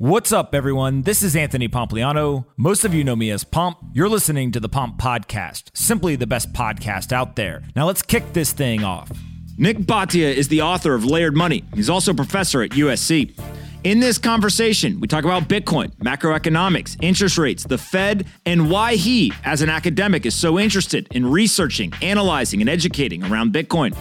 What's up, everyone? This is Anthony Pompliano. Most of you know me as Pomp. You're listening to the Pomp Podcast, simply the best podcast out there. Now let's kick this thing off. Nik Bhatia is the author of Layered Money. He's also a professor at USC. In this conversation, we talk about Bitcoin, macroeconomics, interest rates, the Fed, and why he, as an academic, is so interested in researching, analyzing, and educating around Bitcoin.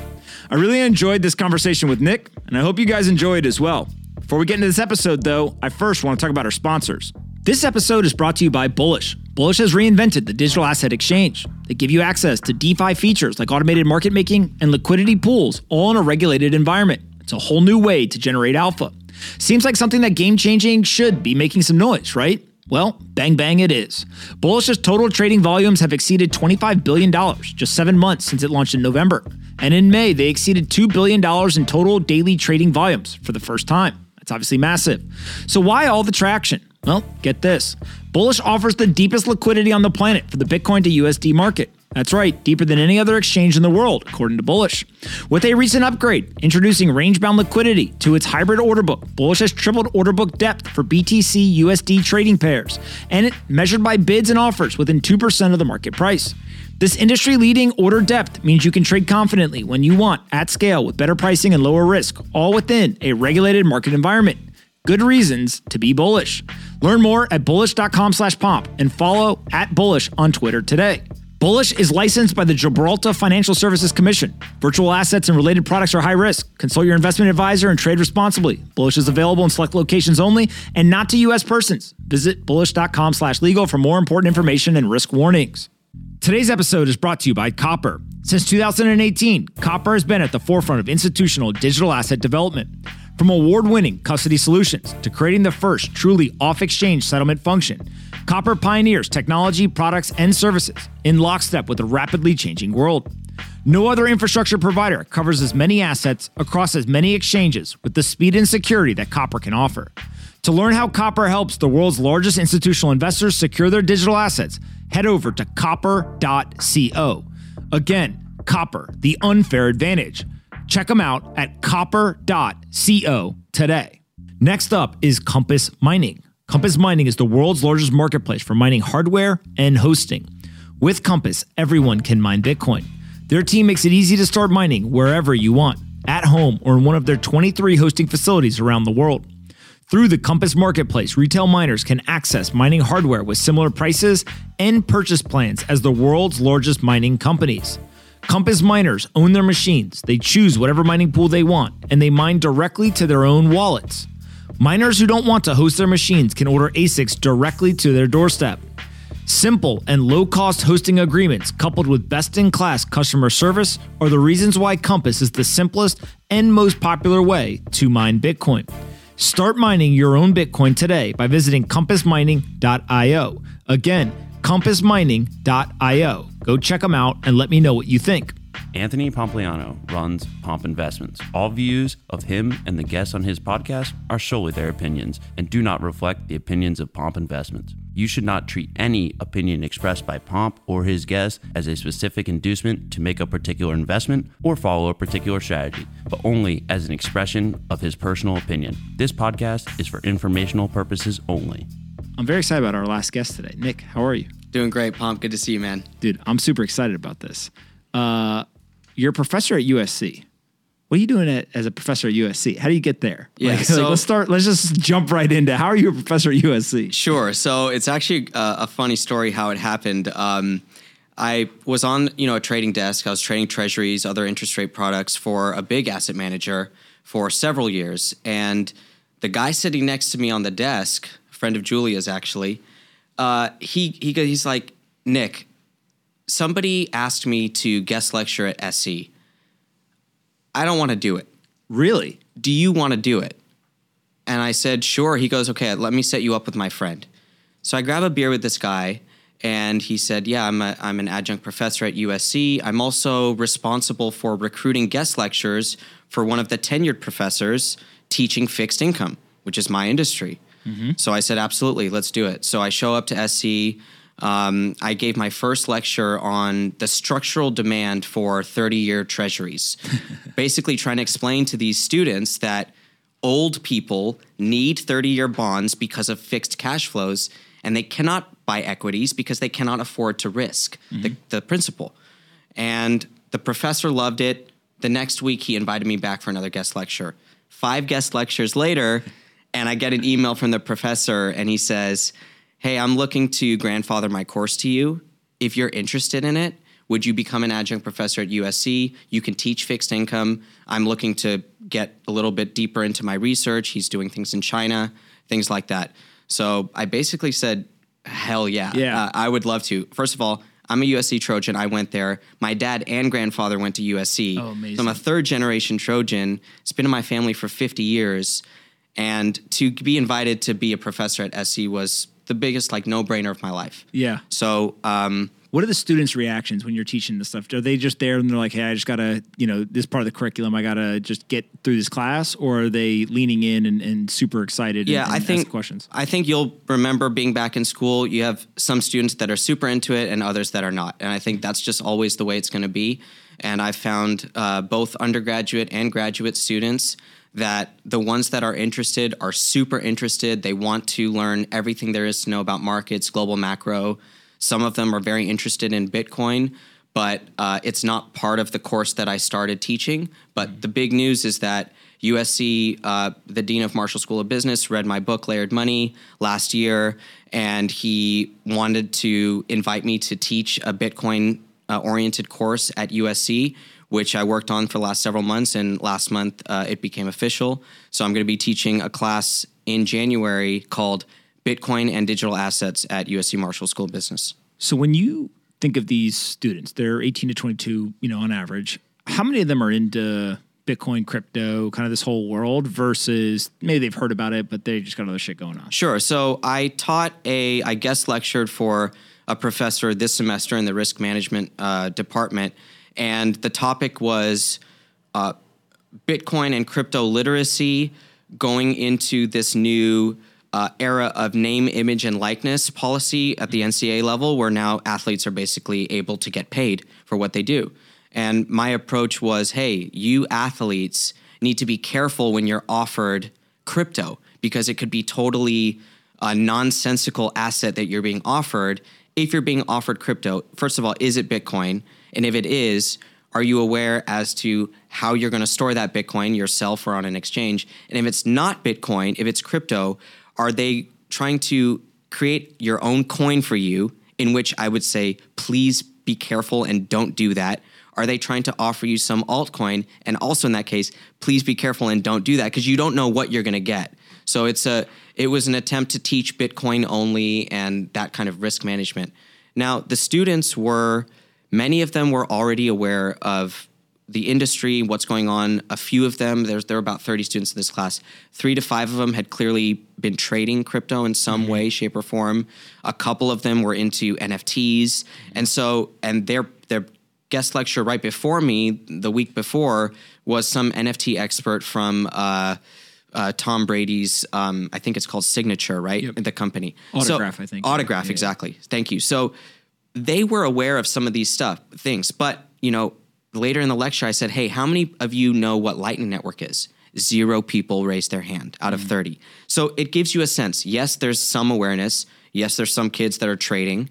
I really enjoyed this conversation with Nik, and I hope you guys enjoy it as well. Before we get into this episode, though, I first want to talk about our sponsors. This episode is brought to you by Bullish. Bullish has reinvented the digital asset exchange. They give you access to DeFi features like automated market making and liquidity pools, all in a regulated environment. It's a whole new way to generate alpha. Seems like something that game changing should be making some noise, right? Well, bang bang it is. Bullish's total trading volumes have exceeded $25 billion just seven months since it launched in November. And in May, they exceeded $2 billion in total daily trading volumes for the first time. It's obviously massive. So, why all the traction? Well, get this Bullish offers the deepest liquidity on the planet for the Bitcoin to USD market. That's right, deeper than any other exchange in the world, according to Bullish. With a recent upgrade, introducing range bound liquidity to its hybrid order book, Bullish has tripled order book depth for BTC USD trading pairs, and it measured by bids and offers within 2% of the market price. This industry leading order depth means you can trade confidently when you want at scale with better pricing and lower risk, all within a regulated market environment. Good reasons to be bullish. Learn more at bullish.com slash pomp and follow at bullish on Twitter today. Bullish is licensed by the Gibraltar Financial Services Commission. Virtual assets and related products are high risk. Consult your investment advisor and trade responsibly. Bullish is available in select locations only and not to U.S. persons. Visit bullish.com slash legal for more important information and risk warnings. Today's episode is brought to you by Copper. Since 2018, Copper has been at the forefront of institutional digital asset development. From award winning custody solutions to creating the first truly off exchange settlement function, Copper pioneers technology, products, and services in lockstep with the rapidly changing world. No other infrastructure provider covers as many assets across as many exchanges with the speed and security that Copper can offer. To learn how Copper helps the world's largest institutional investors secure their digital assets, head over to copper.co. Again, Copper, the unfair advantage. Check them out at copper.co today. Next up is Compass Mining. Compass Mining is the world's largest marketplace for mining hardware and hosting. With Compass, everyone can mine Bitcoin. Their team makes it easy to start mining wherever you want, at home or in one of their 23 hosting facilities around the world. Through the Compass Marketplace, retail miners can access mining hardware with similar prices and purchase plans as the world's largest mining companies. Compass miners own their machines, they choose whatever mining pool they want, and they mine directly to their own wallets. Miners who don't want to host their machines can order ASICs directly to their doorstep. Simple and low cost hosting agreements coupled with best in class customer service are the reasons why Compass is the simplest and most popular way to mine Bitcoin. Start mining your own Bitcoin today by visiting compassmining.io. Again, compassmining.io. Go check them out and let me know what you think. Anthony Pompliano runs Pomp Investments. All views of him and the guests on his podcast are solely their opinions and do not reflect the opinions of Pomp Investments. You should not treat any opinion expressed by Pomp or his guests as a specific inducement to make a particular investment or follow a particular strategy, but only as an expression of his personal opinion. This podcast is for informational purposes only. I'm very excited about our last guest today. Nik, how are you? Doing great, Pomp. Good to see you, man. Dude, I'm super excited about this. Uh, you're a professor at USC. What are you doing at, as a professor at USC? How do you get there? Yeah, Like, so- like, let's start. Let's just jump right into how are you a professor at USC? Sure. So it's actually uh, a funny story how it happened. Um, I was on, you know, a trading desk. I was trading treasuries, other interest rate products for a big asset manager for several years. And the guy sitting next to me on the desk, a friend of Julia's actually, uh, he he he's like, Nik, somebody asked me to guest lecture at SC. I don't want to do it. Really? do you want to do it? And I said, sure. He goes, okay, let me set you up with my friend. So I grab a beer with this guy, and he said, yeah, I'm, a, I'm an adjunct professor at USC. I'm also responsible for recruiting guest lectures for one of the tenured professors teaching fixed income, which is my industry. Mm-hmm. So I said, absolutely, let's do it. So I show up to SC. Um, I gave my first lecture on the structural demand for 30 year treasuries, basically trying to explain to these students that old people need 30 year bonds because of fixed cash flows and they cannot buy equities because they cannot afford to risk the, the principal. And the professor loved it. The next week, he invited me back for another guest lecture. Five guest lectures later, and I get an email from the professor, and he says, Hey, I'm looking to grandfather my course to you. If you're interested in it, would you become an adjunct professor at USC? You can teach fixed income. I'm looking to get a little bit deeper into my research. He's doing things in China, things like that. So I basically said, hell yeah. Yeah. Uh, I would love to. First of all, I'm a USC Trojan. I went there. My dad and grandfather went to USC. Oh, amazing. So I'm a third generation Trojan. It's been in my family for 50 years. And to be invited to be a professor at SC was the biggest like no brainer of my life. Yeah. So um, What are the students' reactions when you're teaching this stuff? Are they just there and they're like, "Hey, I just gotta, you know, this part of the curriculum, I gotta just get through this class," or are they leaning in and, and super excited? Yeah, and, and I think questions. I think you'll remember being back in school. You have some students that are super into it and others that are not, and I think that's just always the way it's going to be. And I found uh, both undergraduate and graduate students that the ones that are interested are super interested. They want to learn everything there is to know about markets, global macro. Some of them are very interested in Bitcoin, but uh, it's not part of the course that I started teaching. But the big news is that USC, uh, the dean of Marshall School of Business, read my book Layered Money last year, and he wanted to invite me to teach a Bitcoin uh, oriented course at USC, which I worked on for the last several months. And last month uh, it became official. So I'm going to be teaching a class in January called Bitcoin and Digital Assets at USC Marshall School of Business. So when you think of these students, they're 18 to 22, you know, on average. How many of them are into Bitcoin, crypto, kind of this whole world versus maybe they've heard about it, but they just got other shit going on? Sure. So I taught a, I guest lectured for a professor this semester in the risk management uh, department, and the topic was uh, Bitcoin and crypto literacy going into this new uh, era of name, image, and likeness policy at the NCAA level, where now athletes are basically able to get paid for what they do. And my approach was hey, you athletes need to be careful when you're offered crypto because it could be totally a nonsensical asset that you're being offered. If you're being offered crypto, first of all, is it Bitcoin? And if it is, are you aware as to how you're going to store that Bitcoin yourself or on an exchange? And if it's not Bitcoin, if it's crypto, are they trying to create your own coin for you? In which I would say, please be careful and don't do that. Are they trying to offer you some altcoin? And also in that case, please be careful and don't do that because you don't know what you're going to get. So it's a it was an attempt to teach Bitcoin only and that kind of risk management. Now the students were many of them were already aware of the industry, what's going on. A few of them, there's there are about 30 students in this class. Three to five of them had clearly been trading crypto in some way, shape, or form. A couple of them were into NFTs, and so and their their guest lecture right before me, the week before, was some NFT expert from. Uh, uh, Tom Brady's, um, I think it's called Signature, right? The company. Autograph, I think. Autograph, Yeah. exactly. Thank you. So they were aware of some of these stuff things. But you know later in the lecture i said hey how many of you know what lightning network is? Zero people raised their hand out of mm. 30 so it gives you a sense. Yes there's some awareness. Yes there's some kids that are trading.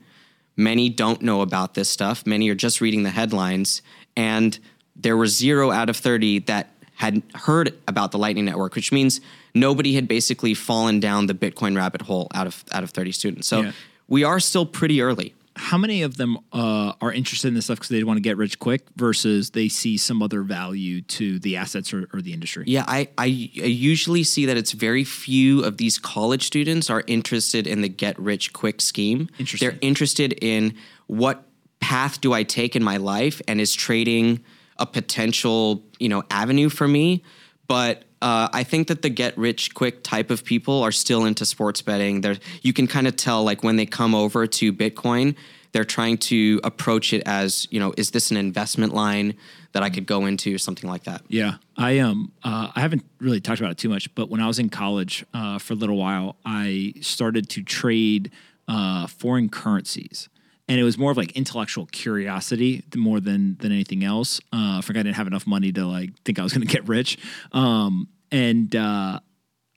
Many don't know about this stuff. Many are just reading the headlines. And there were zero out of 30 that had heard about the lightning network which means nobody had basically fallen down the bitcoin rabbit hole out of out of 30 students. So Yeah. we are still pretty early How many of them uh, are interested in this stuff because they want to get rich quick versus they see some other value to the assets or, or the industry? Yeah, I, I I usually see that it's very few of these college students are interested in the get rich quick scheme. Interesting. They're interested in what path do I take in my life and is trading a potential, you know, avenue for me. But uh, I think that the get rich quick type of people are still into sports betting. They're, you can kind of tell like when they come over to Bitcoin, they're trying to approach it as, you know, is this an investment line that I could go into or something like that? Yeah, I um uh, I haven't really talked about it too much, but when I was in college uh, for a little while, I started to trade uh, foreign currencies, and it was more of like intellectual curiosity more than than anything else. Uh, I forgot I didn't have enough money to like think I was going to get rich. Um, and uh,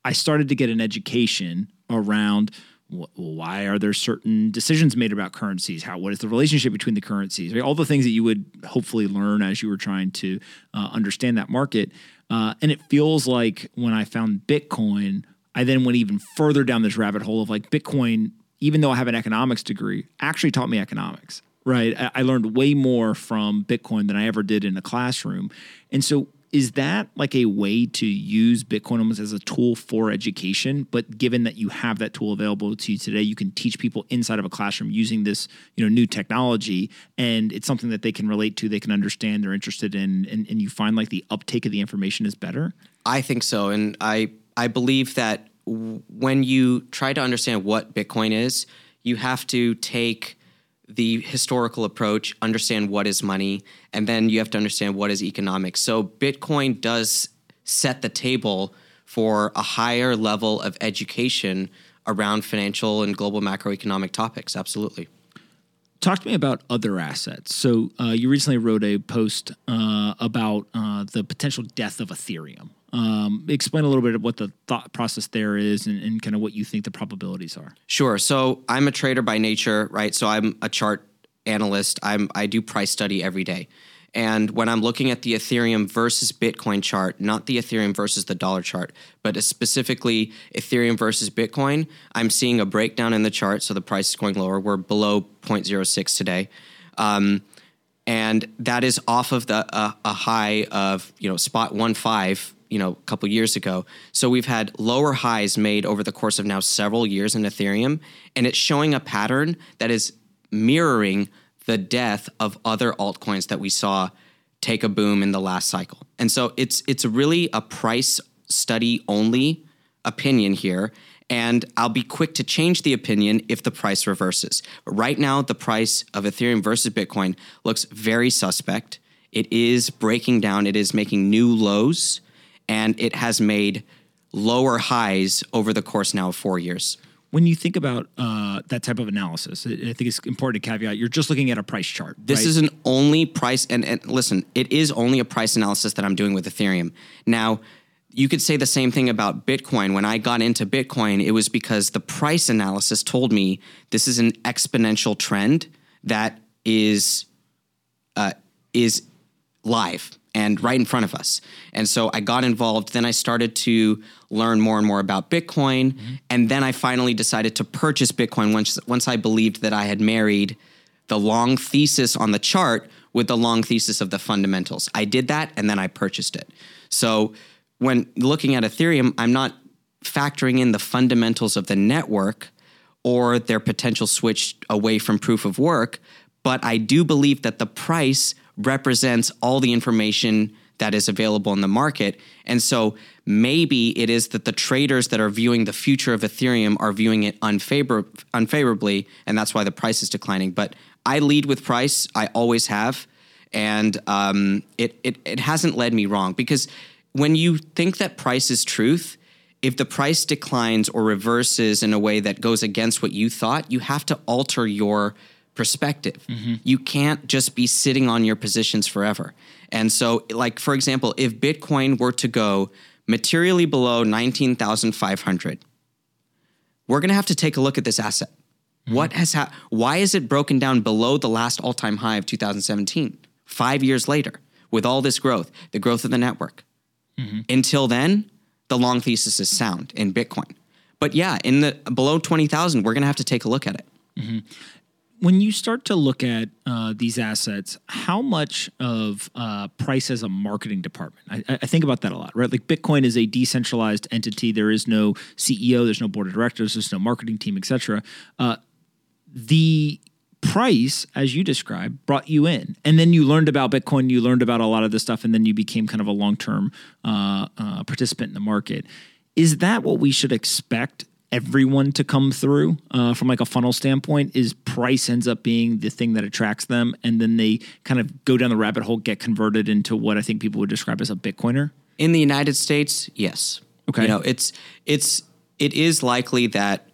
I started to get an education around wh- why are there certain decisions made about currencies? How what is the relationship between the currencies? All the things that you would hopefully learn as you were trying to uh, understand that market. Uh, and it feels like when I found Bitcoin, I then went even further down this rabbit hole of like Bitcoin. Even though I have an economics degree, actually taught me economics. Right, I, learned way more from Bitcoin than I ever did in a classroom, and so is that like a way to use Bitcoin almost as a tool for education? But given that you have that tool available to you today, you can teach people inside of a classroom using this, you know, new technology, and it's something that they can relate to, they can understand, they're interested in, and, and you find like the uptake of the information is better. I think so, and I I believe that when you try to understand what Bitcoin is, you have to take the historical approach, understand what is money, and then you have to understand what is economics. So Bitcoin does set the table for a higher level of education around financial and global macroeconomic topics. Absolutely. Talk to me about other assets. So uh, you recently wrote a post uh, about uh, the potential death of Ethereum. Um, explain a little bit of what the thought process there is and, and kind of what you think the probabilities are. Sure. So I'm a trader by nature, right? So I'm a chart analyst. I'm I do price study every day. And when I'm looking at the Ethereum versus Bitcoin chart, not the Ethereum versus the dollar chart, but specifically Ethereum versus Bitcoin, I'm seeing a breakdown in the chart. So the price is going lower. We're below 0.06 today. Um, and that is off of the uh, a high of you know spot one five you know a couple years ago. So we've had lower highs made over the course of now several years in Ethereum, and it's showing a pattern that is mirroring the death of other altcoins that we saw take a boom in the last cycle. And so it's it's really a price study only opinion here and I'll be quick to change the opinion if the price reverses. Right now the price of Ethereum versus Bitcoin looks very suspect. It is breaking down, it is making new lows and it has made lower highs over the course now of 4 years when you think about uh, that type of analysis, I think it's important to caveat you're just looking at a price chart. This right? is an only price, and, and listen, it is only a price analysis that I'm doing with Ethereum. Now, you could say the same thing about Bitcoin. When I got into Bitcoin, it was because the price analysis told me this is an exponential trend that is uh, is live and right in front of us. And so I got involved. Then I started to learn more and more about Bitcoin. Mm-hmm. And then I finally decided to purchase Bitcoin once, once I believed that I had married the long thesis on the chart with the long thesis of the fundamentals. I did that and then I purchased it. So when looking at Ethereum, I'm not factoring in the fundamentals of the network or their potential switch away from proof of work, but I do believe that the price represents all the information that is available in the market. And so maybe it is that the traders that are viewing the future of Ethereum are viewing it unfavor- unfavorably, and that's why the price is declining. But I lead with price, I always have. And um, it, it, it hasn't led me wrong because when you think that price is truth, if the price declines or reverses in a way that goes against what you thought, you have to alter your perspective. Mm-hmm. You can't just be sitting on your positions forever. And so, like, for example, if Bitcoin were to go materially below 19,500, we're going to have to take a look at this asset. Mm-hmm. What has happened? Why is it broken down below the last all time high of 2017, five years later, with all this growth, the growth of the network? Mm-hmm. Until then, the long thesis is sound in Bitcoin. But yeah, in the below 20,000, we're going to have to take a look at it. Mm-hmm when you start to look at uh, these assets, how much of uh, price as a marketing department? I, I, think about that a lot, right? Like Bitcoin is a decentralized entity. There is no CEO, there's no board of directors, there's no marketing team, etc. Uh, the price, as you described, brought you in, and then you learned about Bitcoin. You learned about a lot of this stuff, and then you became kind of a long term uh, uh, participant in the market. Is that what we should expect everyone to come through uh, from like a funnel standpoint is price ends up being the thing that attracts them. And then they kind of go down the rabbit hole get converted into what i think people would describe as a bitcoiner. In the united states yes. Okay. You know it's it's it is likely that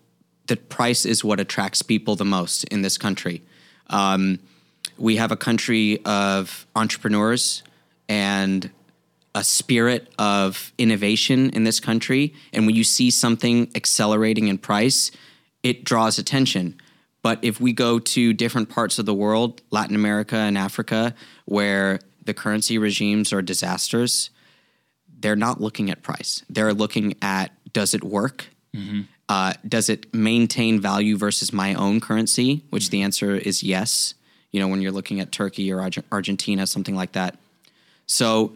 the price is what attracts people the most in this country. Um, we have a country of entrepreneurs and a spirit of innovation in this country. And when you see something accelerating in price, it draws attention. But if we go to different parts of the world, Latin America and Africa, where the currency regimes are disasters, they're not looking at price. They're looking at does it work? Uh, does it maintain value versus my own currency? Which the answer is yes. You know, when you're looking at Turkey or Argentina, something like that. So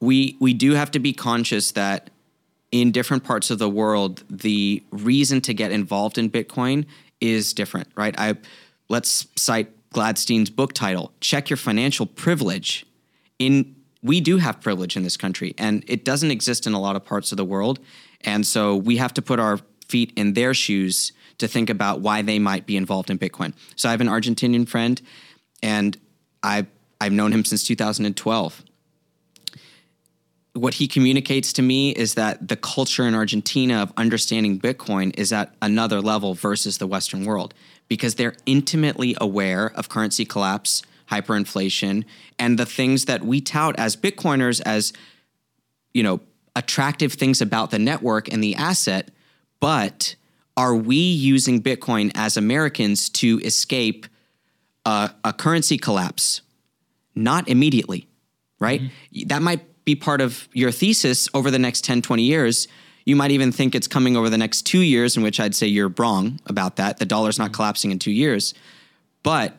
we we do have to be conscious that in different parts of the world, the reason to get involved in Bitcoin is different, right? I let's cite Gladstein's book title: "Check Your Financial Privilege." In we do have privilege in this country, and it doesn't exist in a lot of parts of the world, and so we have to put our feet in their shoes to think about why they might be involved in Bitcoin. So I have an Argentinian friend, and I I've known him since 2012 what he communicates to me is that the culture in Argentina of understanding Bitcoin is at another level versus the Western world because they're intimately aware of currency collapse, hyperinflation, and the things that we tout as Bitcoiners as, you know, attractive things about the network and the asset. But are we using Bitcoin as Americans to escape a, a currency collapse? Not immediately, right? Mm-hmm. That might be part of your thesis over the next 10, 20 years. You might even think it's coming over the next two years, in which I'd say you're wrong about that. The dollar's not mm-hmm. collapsing in two years. But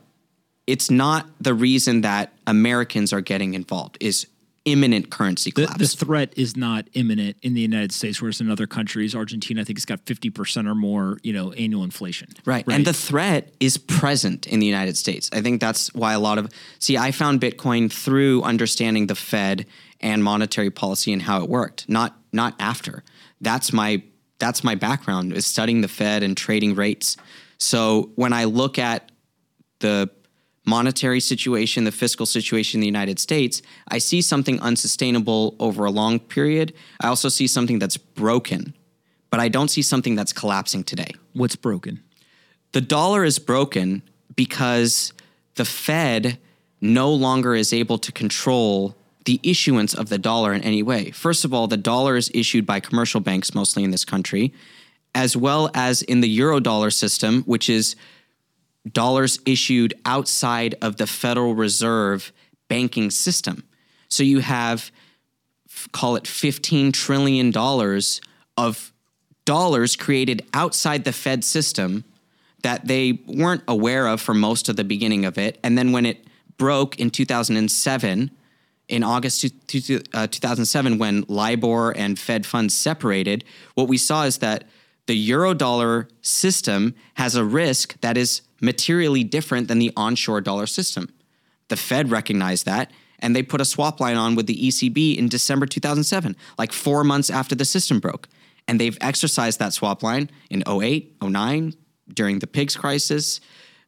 it's not the reason that Americans are getting involved, is imminent currency collapse. the threat is not imminent in the United States, whereas in other countries, Argentina, I think, has got 50% or more, you know, annual inflation. Right. And the threat is present in the United States. I think that's why a lot of see, I found Bitcoin through understanding the Fed and monetary policy and how it worked, not not after. That's my that's my background is studying the Fed and trading rates. So when I look at the monetary situation, the fiscal situation in the United States, I see something unsustainable over a long period. I also see something that's broken, but I don't see something that's collapsing today What's broken? the dollar is broken because the Fed no longer is able to control the issuance of the dollar in any way. First of all, the dollar is issued by commercial banks mostly in this country, as well as in the eurodollar system, which is dollars issued outside of the Federal Reserve banking system. So you have call it 15 trillion dollars of dollars created outside the Fed system that they weren't aware of for most of the beginning of it. And then when it broke in 2007, in August two- two- uh, 2007, when LIBOR and Fed funds separated, what we saw is that the eurodollar system has a risk that is materially different than the onshore dollar system. The Fed recognized that and they put a swap line on with the ECB in December 2007, like four months after the system broke. And they've exercised that swap line in 08, 09, during the PIIGS crisis,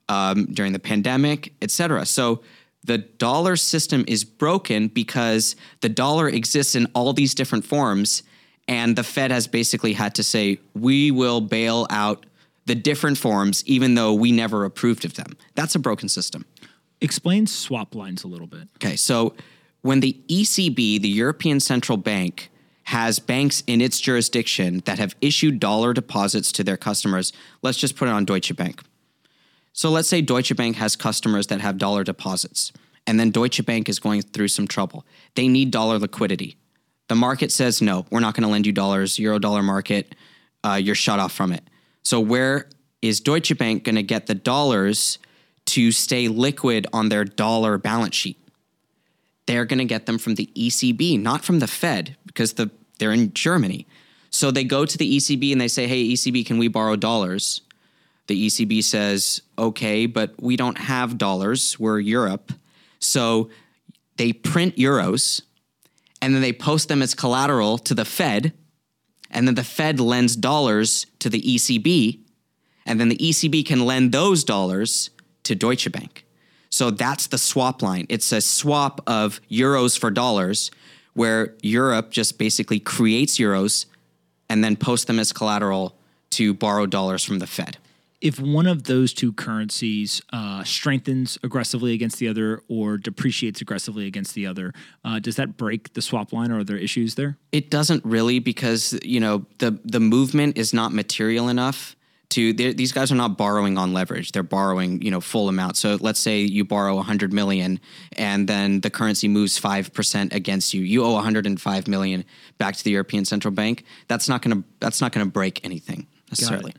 um, during the pandemic, et cetera. So the dollar system is broken because the dollar exists in all these different forms. And the Fed has basically had to say, we will bail out the different forms, even though we never approved of them. That's a broken system. Explain swap lines a little bit. Okay, so when the ECB, the European Central Bank, has banks in its jurisdiction that have issued dollar deposits to their customers, let's just put it on Deutsche Bank. So let's say Deutsche Bank has customers that have dollar deposits, and then Deutsche Bank is going through some trouble. They need dollar liquidity. The market says, no, we're not going to lend you dollars, euro dollar market, uh, you're shut off from it. So, where is Deutsche Bank going to get the dollars to stay liquid on their dollar balance sheet? they're going to get them from the ECB, not from the Fed, because the they're in Germany. So they go to the ECB and they say, "Hey, ECB, can we borrow dollars?" The ECB says, "Okay, but we don't have dollars. We're Europe." So they print euros and then they post them as collateral to the Fed, and then the Fed lends dollars to the ECB, and then the ECB can lend those dollars to Deutsche Bank. So that's the swap line. It's a swap of euros for dollars, where Europe just basically creates euros and then posts them as collateral to borrow dollars from the Fed. If one of those two currencies uh, strengthens aggressively against the other or depreciates aggressively against the other, uh, does that break the swap line or are there issues there? It doesn't really because you know the the movement is not material enough to these guys are not borrowing on leverage. They're borrowing you know full amount. So let's say you borrow 100 million and then the currency moves 5% against you. You owe 105 million back to the European Central Bank. That's not going to that's not going to break anything necessarily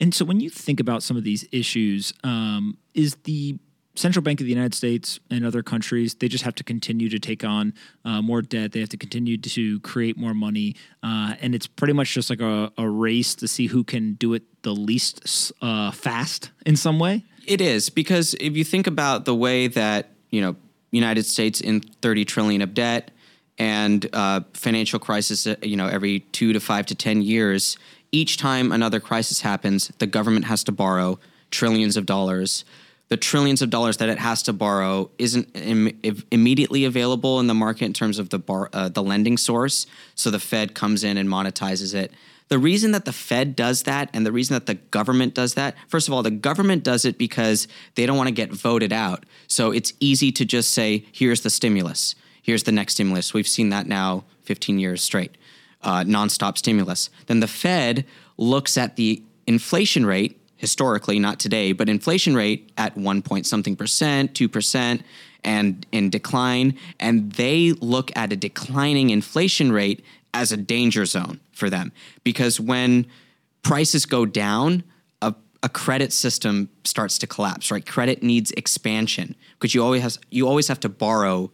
and so when you think about some of these issues um, is the central bank of the United States and other countries, they just have to continue to take on uh, more debt. They have to continue to create more money. Uh, and it's pretty much just like a, a, race to see who can do it the least uh, fast in some way. It is because if you think about the way that, you know, United States in 30 trillion of debt and uh, financial crisis, uh, you know, every two to five to 10 years, each time another crisis happens, the government has to borrow trillions of dollars the trillions of dollars that it has to borrow isn't Im- immediately available in the market in terms of the bar, uh, the lending source. So the Fed comes in and monetizes it. The reason that the Fed does that and the reason that the government does that, first of all, the government does it because they don't want to get voted out. So it's easy to just say, here's the stimulus, here's the next stimulus. We've seen that now 15 years straight, uh, nonstop stimulus. Then the Fed looks at the inflation rate historically, not today, but inflation rate at one point something percent, two percent, and in decline. And they look at a declining inflation rate as a danger zone for them because when prices go down, a, credit system starts to collapse. Right, credit needs expansion because you always you always have to borrow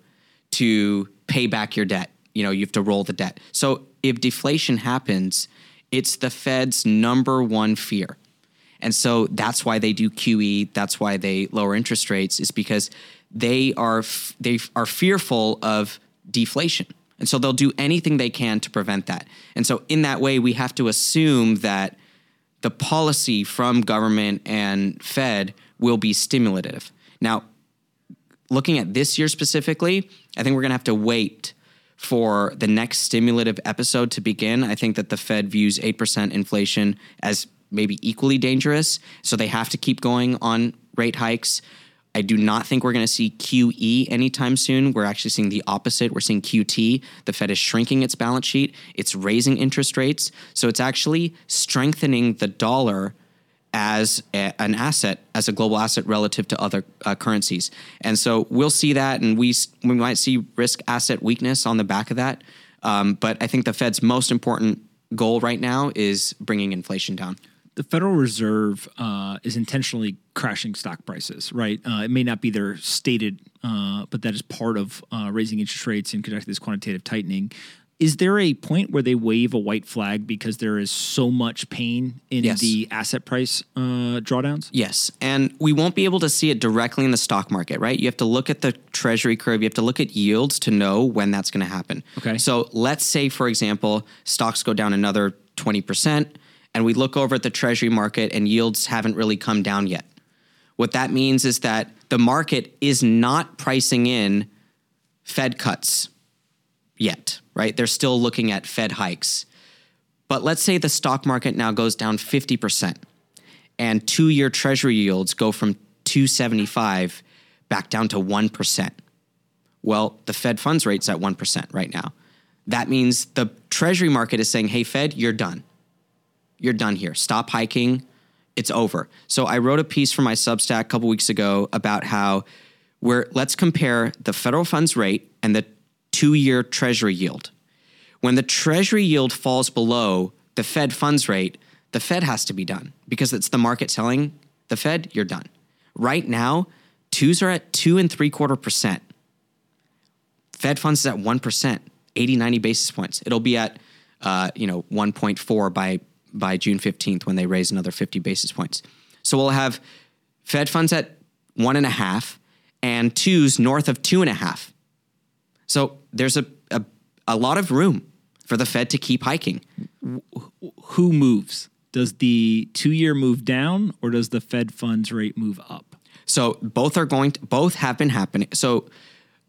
to pay back your debt. You know, you have to roll the debt. So if deflation happens, it's the Fed's number one fear and so that's why they do QE. That's why they lower interest rates is because they are they are fearful of deflation. And so they'll do anything they can to prevent that. And so in that way we have to assume that the policy from government and Fed will be stimulative. Now, looking at this year specifically, I think we're going to have to wait for the next stimulative episode to begin. I think that the Fed views 8% inflation as maybe equally dangerous. So they have to keep going on rate hikes. I do not think we're going to see QE anytime soon. We're actually seeing the opposite. We're seeing QT. The Fed is shrinking its balance sheet, it's raising interest rates. So it's actually strengthening the dollar as a, an asset, as a global asset relative to other uh, currencies. And so we'll see that, and we, we might see risk asset weakness on the back of that. Um, but I think the Fed's most important goal right now is bringing inflation down the Federal Reserve uh, is intentionally crashing stock prices, right? Uh, it may not be their stated, uh, but that is part of uh, raising interest rates and conducting this quantitative tightening. Is there a point where they wave a white flag because there is so much pain in yes. the asset price uh, drawdowns? Yes. And we won't be able to see it directly in the stock market, right? You have to look at the treasury curve, you have to look at yields to know when that's going to happen. Okay. So let's say, for example, stocks go down another 20% and we look over at the treasury market and yields haven't really come down yet. What that means is that the market is not pricing in Fed cuts yet, right? They're still looking at Fed hikes. But let's say the stock market now goes down 50% and two year treasury yields go from 275 back down to 1%. Well, the Fed funds rate's at 1% right now. That means the treasury market is saying, hey, Fed, you're done you're done here. Stop hiking. It's over. So I wrote a piece for my Substack a couple weeks ago about how we're let's compare the federal funds rate and the two-year treasury yield. When the treasury yield falls below the Fed funds rate, the Fed has to be done because it's the market telling the Fed you're done. Right now, twos are at two and three quarter percent. Fed funds is at one percent, 80, 90 basis points. It'll be at uh, you know 1.4 by by June 15th when they raise another 50 basis points. So we'll have Fed funds at one and a half and twos north of two and a half. So there's a, a, a lot of room for the Fed to keep hiking. Who moves? Does the two year move down or does the Fed funds rate move up? So both are going to, both have been happening. So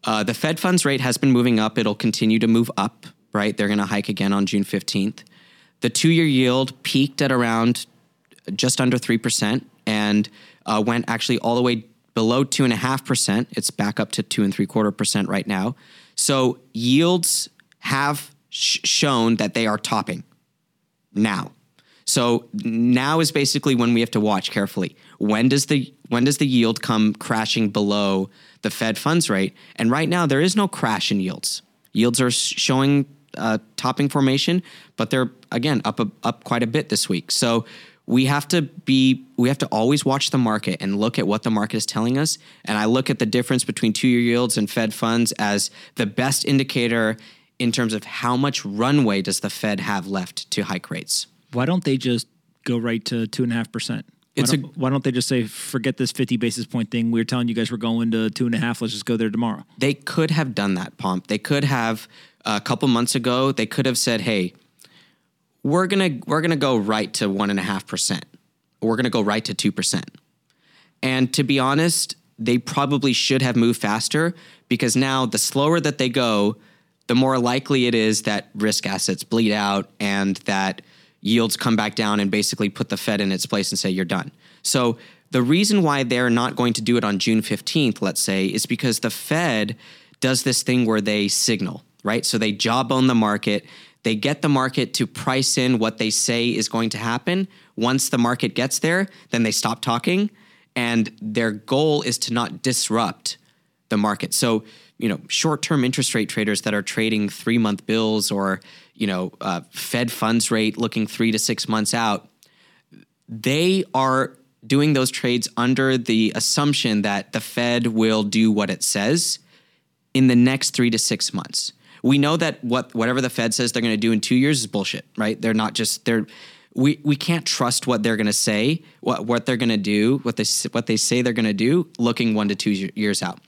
uh, the Fed funds rate has been moving up. It'll continue to move up, right? They're going to hike again on June 15th. The two year yield peaked at around just under 3% and uh, went actually all the way below two and a half percent. It's back up to two and three quarter percent right now. So yields have sh- shown that they are topping now. So now is basically when we have to watch carefully. When does the when does the yield come crashing below the Fed funds rate? And right now there is no crash in yields. Yields are showing uh, topping formation, but they're again up a, up quite a bit this week. So we have to be we have to always watch the market and look at what the market is telling us. And I look at the difference between two year yields and Fed funds as the best indicator in terms of how much runway does the Fed have left to hike rates. Why don't they just go right to two and a half percent? Why It's a- don't, why don't they just say, forget this 50 basis point thing? We were telling you guys we're going to two and a half. Let's just go there tomorrow. they could have done that, Pomp. They could have a couple months ago. They could have said, "Hey, we're gonna we're gonna go right to one and a half percent. We're gonna go right to two percent." And to be honest, they probably should have moved faster because now the slower that they go, the more likely it is that risk assets bleed out and that yields come back down and basically put the Fed in its place and say you're done. So the reason why they're not going to do it on June 15th, let's say, is because the Fed does this thing where they signal, right? So they jawbone the market. They get the market to price in what they say is going to happen. Once the market gets there, then they stop talking. And their goal is to not disrupt the market. So, you know, short-term interest rate traders that are trading three-month bills or, you know, uh, Fed funds rate looking three to six months out, they are doing those trades under the assumption that the Fed will do what it says in the next three to six months. We know that what whatever the Fed says they're going to do in two years is bullshit, right? They're not just they're we we can't trust what they're going to say, what what they're going to do, what they what they say they're going to do, looking one to two years out.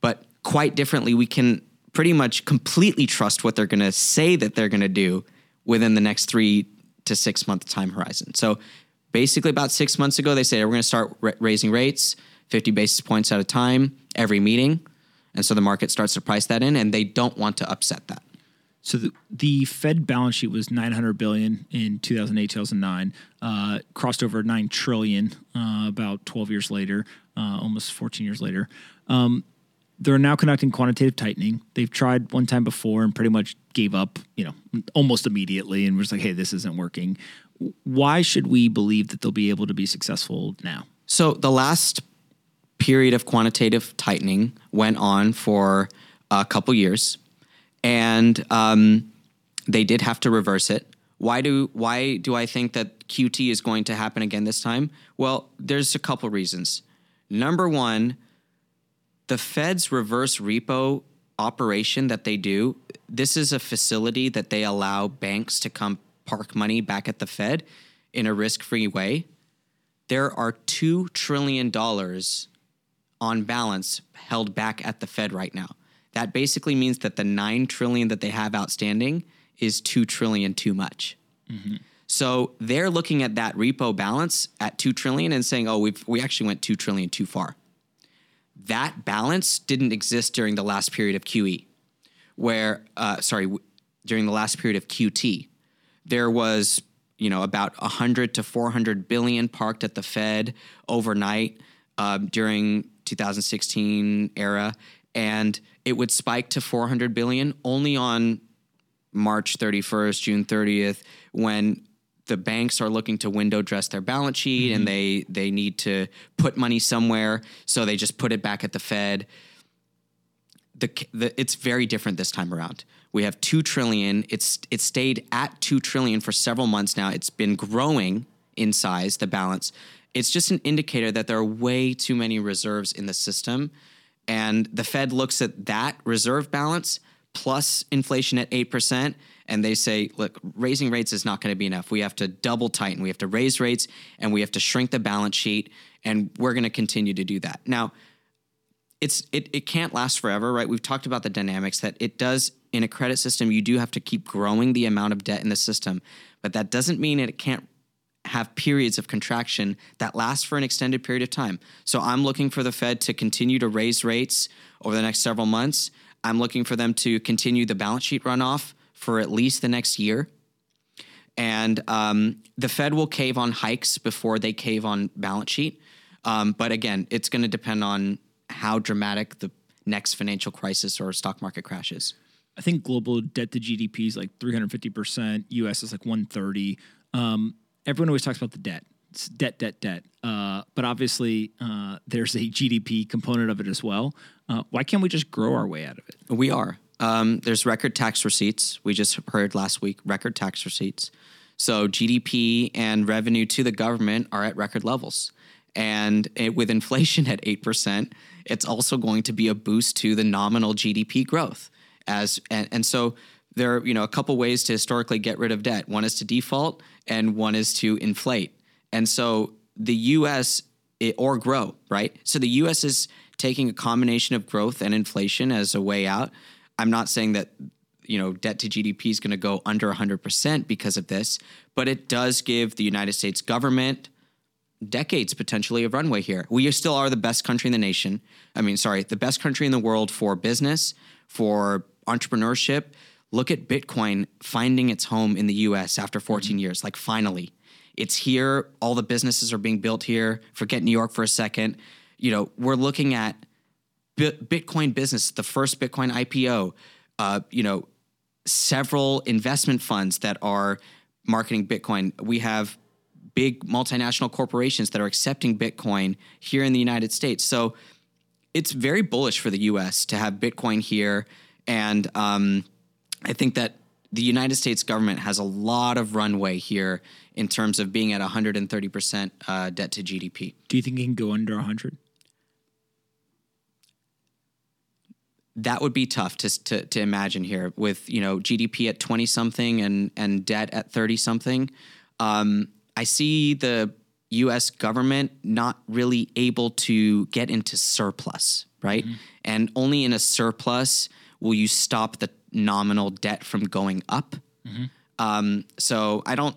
But quite differently, we can pretty much completely trust what they're going to say that they're going to do within the next three to six month time horizon. So basically, about six months ago, they said we're going to start ra- raising rates 50 basis points at a time every meeting. And so the market starts to price that in, and they don't want to upset that. So the, the Fed balance sheet was 900 billion in 2008, 2009, uh, crossed over 9 trillion uh, about 12 years later, uh, almost 14 years later. Um, they're now conducting quantitative tightening. They've tried one time before and pretty much gave up, you know, almost immediately and was like, "Hey, this isn't working." Why should we believe that they'll be able to be successful now? So the last period of quantitative tightening went on for a couple years, and um, they did have to reverse it. Why do why do I think that QT is going to happen again this time? Well, there's a couple reasons. Number one, the Fed's reverse repo operation that they do, this is a facility that they allow banks to come park money back at the Fed in a risk-free way there are $2 trillion on balance held back at the Fed right now. That basically means that the 9 trillion that they have outstanding is 2 trillion too much. So they're looking at that repo balance at 2 trillion and saying, "Oh, we we actually went 2 trillion too far." That balance didn't exist during the last period of QE, where uh, sorry, w- during the last period of QT, there was you know about 100 to 400 billion parked at the Fed overnight um, during 2016 era, and it would spike to 400 billion only on March 31st, June 30th, when the banks are looking to window dress their balance sheet and mm-hmm. they they need to put money somewhere, so they just put it back at the Fed. The, the it's very different this time around. We have two trillion. It's it stayed at two trillion for several months now. It's been growing in size, the balance. It's just an indicator that there are way too many reserves in the system. And the Fed looks at that reserve balance plus inflation at 8%, and they say, look, raising rates is not going to be enough. We have to double tighten. We have to raise rates and we have to shrink the balance sheet, and we're going to continue to do that. Now, it's it, it can't last forever, right? We've talked about the dynamics that it does in a credit system, you do have to keep growing the amount of debt in the system, but that doesn't mean it can't have periods of contraction that last for an extended period of time. So I'm looking for the Fed to continue to raise rates over the next several months. I'm looking for them to continue the balance sheet runoff for at least the next year. And um, the Fed will cave on hikes before they cave on balance sheet. Um, but again, it's going to depend on how dramatic the next financial crisis or stock market crash is. I think global debt to GDP is like 350%. US is like 130. Um, everyone always talks about the debt. It's debt, debt, debt. Uh, but obviously, uh, there's a GDP component of it as well. Uh, why can't we just grow our way out of it? We are. Um, there's record tax receipts. We just heard last week record tax receipts. So GDP and revenue to the government are at record levels. And it, with inflation at 8%, it's also going to be a boost to the nominal GDP growth. As and, and so there are you know a couple ways to historically get rid of debt. One is to default, and one is to inflate. And so the U.S. It, or grow, right? So the U.S. is taking a combination of growth and inflation as a way out. I'm not saying that you know debt to GDP is going to go under 100% because of this, but it does give the United States government decades potentially of runway here. We still are the best country in the nation. I mean, sorry, the best country in the world for business, for entrepreneurship. Look at Bitcoin finding its home in the US after 14 mm-hmm. years. Like, finally, it's here. All the businesses are being built here. Forget New York for a second. You know, we're looking at Bitcoin business, the first Bitcoin IPO, uh, you know, several investment funds that are marketing Bitcoin. We have big multinational corporations that are accepting Bitcoin here in the United States. So it's very bullish for the US to have Bitcoin here. And um, I think that the United States government has a lot of runway here in terms of being at 130% uh, debt to GDP. Do you think it can go under 100? That would be tough to, to, to imagine here with you know GDP at 20 something and and debt at 30 something. Um, I see the US government not really able to get into surplus, right? Mm-hmm. And only in a surplus will you stop the nominal debt from going up. Mm-hmm. Um, so I don't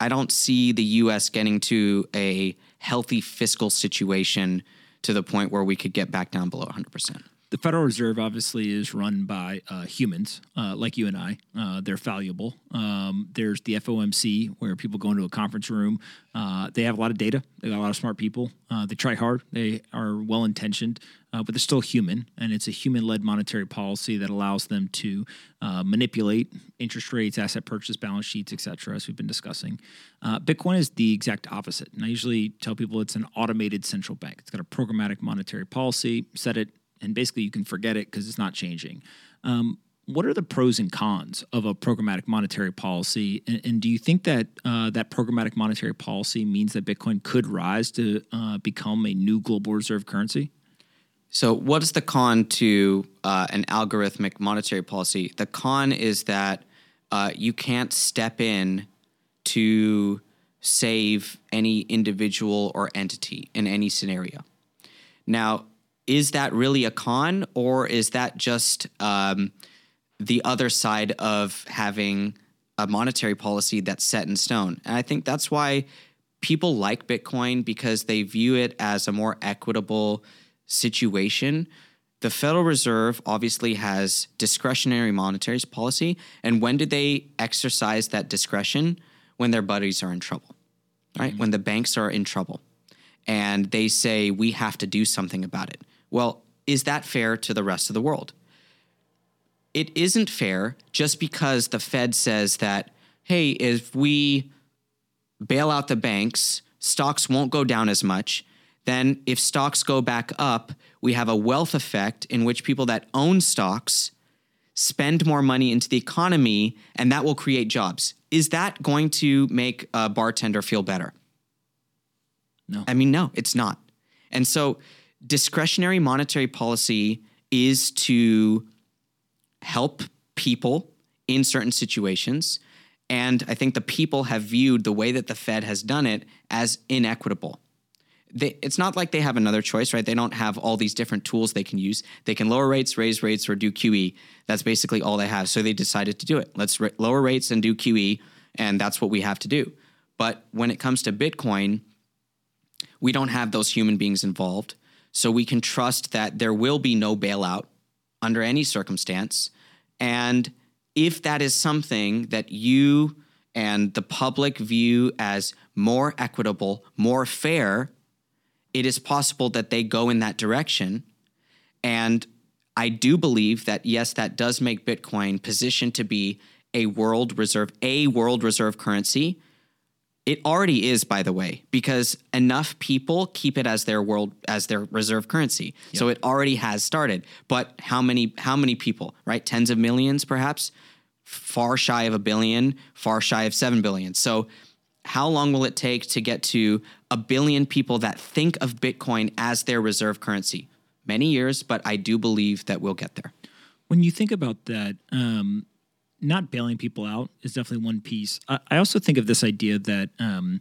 I don't see the US getting to a healthy fiscal situation to the point where we could get back down below 100% the Federal Reserve obviously is run by uh, humans uh, like you and I. Uh, they're valuable. Um, there's the FOMC where people go into a conference room. Uh, they have a lot of data. They got a lot of smart people. Uh, they try hard. They are well intentioned, uh, but they're still human. And it's a human led monetary policy that allows them to manipulate interest rates, asset purchase, balance sheets, etc. As we've been discussing. Bitcoin is the exact opposite. And I usually tell people it's an automated central bank. It's got a programmatic monetary policy. Set it and basically you can forget it because it's not changing. Um, what are the pros and cons of a programmatic monetary policy? And, and do you think that uh, that programmatic monetary policy means that Bitcoin could rise to uh, become a new global reserve currency? So, what is the con to uh, an algorithmic monetary policy? The con is that uh, you can't step in to save any individual or entity in any scenario. Now, is that really a con or is that just um, the other side of having a monetary policy that's set in stone? And I think that's why people like Bitcoin because they view it as a more equitable situation. The Federal Reserve obviously has discretionary monetary policy. And when do they exercise that discretion? When their buddies are in trouble, right? Mm-hmm. When the banks are in trouble and they say, we have to do something about it. Well, is that fair to the rest of the world? It isn't fair just because the Fed says that, hey, if we bail out the banks, stocks won't go down as much. Then, if stocks go back up, we have a wealth effect in which people that own stocks spend more money into the economy, and that will create jobs. Is that going to make a bartender feel better? No. I mean, no, it's not. And so, discretionary monetary policy is to help people in certain situations. And I think the people have viewed the way that the Fed has done it as inequitable. They, it's not like they have another choice, right? They don't have all these different tools they can use. They can lower rates, raise rates, or do QE. That's basically all they have. So they decided to do it. Let's lower rates and do QE, and that's what we have to do. But when it comes to Bitcoin, we don't have those human beings involved. So we can trust that there will be no bailout under any circumstance. And if that is something that you and the public view as more equitable, more fair, it is possible that they go in that direction. And I do believe that yes, that does make Bitcoin positioned to be a world reserve, a world reserve currency. It already is, by the way, because enough people keep it as their world as their reserve currency. Yep. So it already has started. But how many how many people, right? Tens of millions, perhaps, far shy of a billion, far shy of seven billion. So how long will it take to get to a billion people that think of Bitcoin as their reserve currency? Many years, but I do believe that we'll get there. When you think about that, um, not bailing people out is definitely one piece. I, I also think of this idea that um,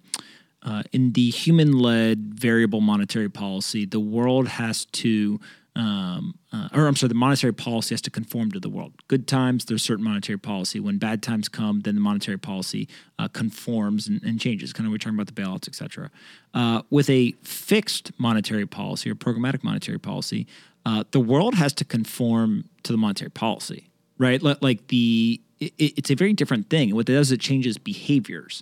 uh, in the human led variable monetary policy, the world has to, um, uh, or I'm sorry, the monetary policy has to conform to the world. Good times, there's certain monetary policy. When bad times come, then the monetary policy uh, conforms and, and, changes. Kind of we're talking about the bailouts, et cetera. Uh, with a fixed monetary policy or programmatic monetary policy, uh, the world has to conform to the monetary policy, right? Like the it, it's a very different thing. What it does, it changes behaviors.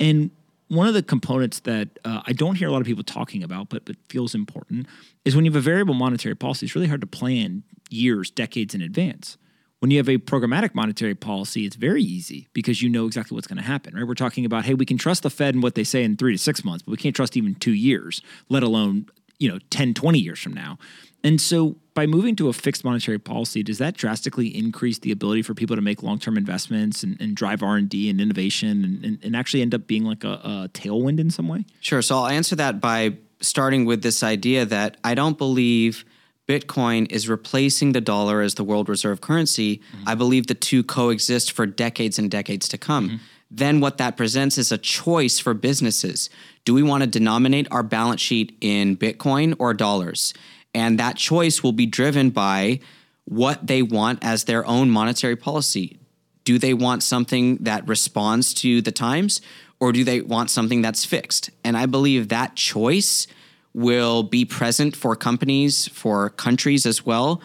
And one of the components that uh, I don't hear a lot of people talking about, but but feels important, is when you have a variable monetary policy, it's really hard to plan years, decades in advance. When you have a programmatic monetary policy, it's very easy because you know exactly what's going to happen, right? We're talking about, hey, we can trust the Fed and what they say in three to six months, but we can't trust even two years, let alone, you know, 10, 20 years from now. And so by moving to a fixed monetary policy, does that drastically increase the ability for people to make long-term investments and, and drive R&D and innovation and, and, and, actually end up being like a, a tailwind in some way? Sure. So I'll answer that by starting with this idea that I don't believe Bitcoin is replacing the dollar as the world reserve currency. Mm-hmm. I believe the two coexist for decades and decades to come. Mm-hmm. Then what that presents is a choice for businesses. Do we want to denominate our balance sheet in Bitcoin or dollars? And that choice will be driven by what they want as their own monetary policy. Do they want something that responds to the times or do they want something that's fixed? And I believe that choice will be present for companies, for countries as well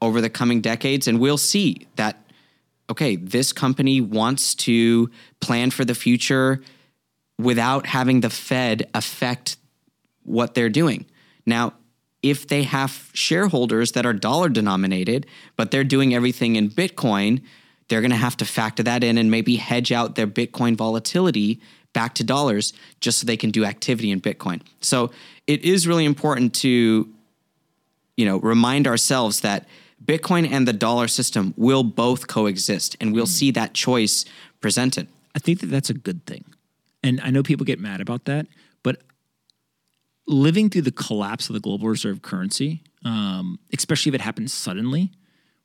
over the coming decades. And we'll see that, okay, this company wants to plan for the future without having the Fed affect what they're doing. Now, if they have shareholders that are dollar denominated, but they're doing everything in Bitcoin, they're going to have to factor that in and maybe hedge out their Bitcoin volatility back to dollars just so they can do activity in Bitcoin. So it is really important to you know remind ourselves that Bitcoin and the dollar system will both coexist and we'll mm. see that choice presented. I think that that's a good thing. And I know people get mad about that, living through the collapse of the global reserve currency, um, especially if it happens suddenly,